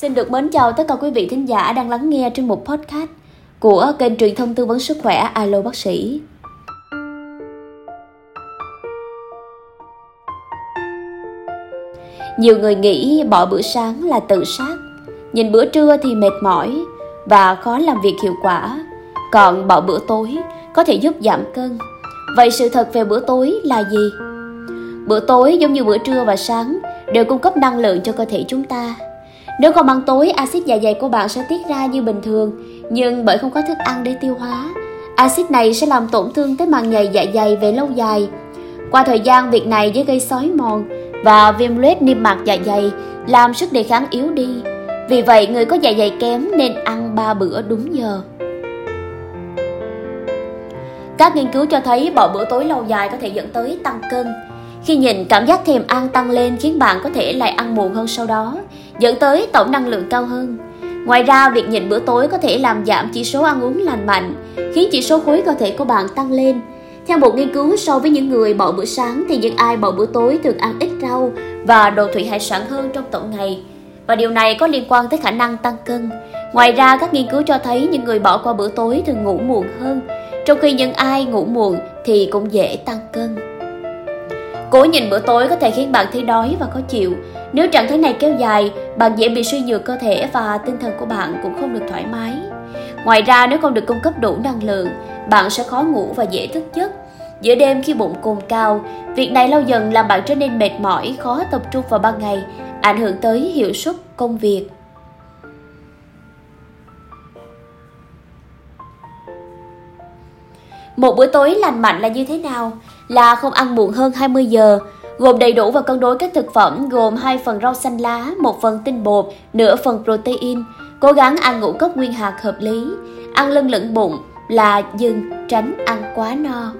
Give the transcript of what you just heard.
Xin được mến chào tất cả quý vị thính giả đang lắng nghe trên một podcast của kênh truyền thông tư vấn sức khỏe Alo Bác sĩ. Nhiều người nghĩ bỏ bữa sáng là tự sát, nhìn bữa trưa thì mệt mỏi và khó làm việc hiệu quả, còn bỏ bữa tối có thể giúp giảm cân. Vậy sự thật về bữa tối là gì? Bữa tối giống như bữa trưa và sáng đều cung cấp năng lượng cho cơ thể chúng ta. Nếu còn ăn tối, axit dạ dày của bạn sẽ tiết ra như bình thường, nhưng bởi không có thức ăn để tiêu hóa, axit này sẽ làm tổn thương tới màng nhầy dạ dày về lâu dài. Qua thời gian, việc này dễ gây sói mòn và viêm loét niêm mạc dạ dày, làm sức đề kháng yếu đi. Vì vậy, người có dạ dày kém nên ăn 3 bữa đúng giờ. Các nghiên cứu cho thấy bỏ bữa tối lâu dài có thể dẫn tới tăng cân. Khi nhìn cảm giác thèm ăn tăng lên khiến bạn có thể lại ăn muộn hơn sau đó, dẫn tới tổng năng lượng cao hơn. Ngoài ra, việc nhịn bữa tối có thể làm giảm chỉ số ăn uống lành mạnh, khiến chỉ số khối cơ thể của bạn tăng lên. Theo một nghiên cứu so với những người bỏ bữa sáng thì những ai bỏ bữa tối thường ăn ít rau và đồ thủy hải sản hơn trong tổng ngày. Và điều này có liên quan tới khả năng tăng cân. Ngoài ra, các nghiên cứu cho thấy những người bỏ qua bữa tối thường ngủ muộn hơn, trong khi những ai ngủ muộn thì cũng dễ tăng cân. Cố nhìn bữa tối có thể khiến bạn thấy đói và khó chịu. Nếu trạng thái này kéo dài, bạn dễ bị suy nhược cơ thể và tinh thần của bạn cũng không được thoải mái. Ngoài ra, nếu không được cung cấp đủ năng lượng, bạn sẽ khó ngủ và dễ thức giấc. Giữa đêm khi bụng cồn cao, việc này lâu dần làm bạn trở nên mệt mỏi, khó tập trung vào ban ngày, ảnh hưởng tới hiệu suất công việc. Một bữa tối lành mạnh là như thế nào? Là không ăn muộn hơn 20 giờ, gồm đầy đủ và cân đối các thực phẩm gồm 2 phần rau xanh lá, 1 phần tinh bột, nửa phần protein. Cố gắng ăn ngũ cốc nguyên hạt hợp lý, ăn lưng lửng bụng là dừng tránh ăn quá no.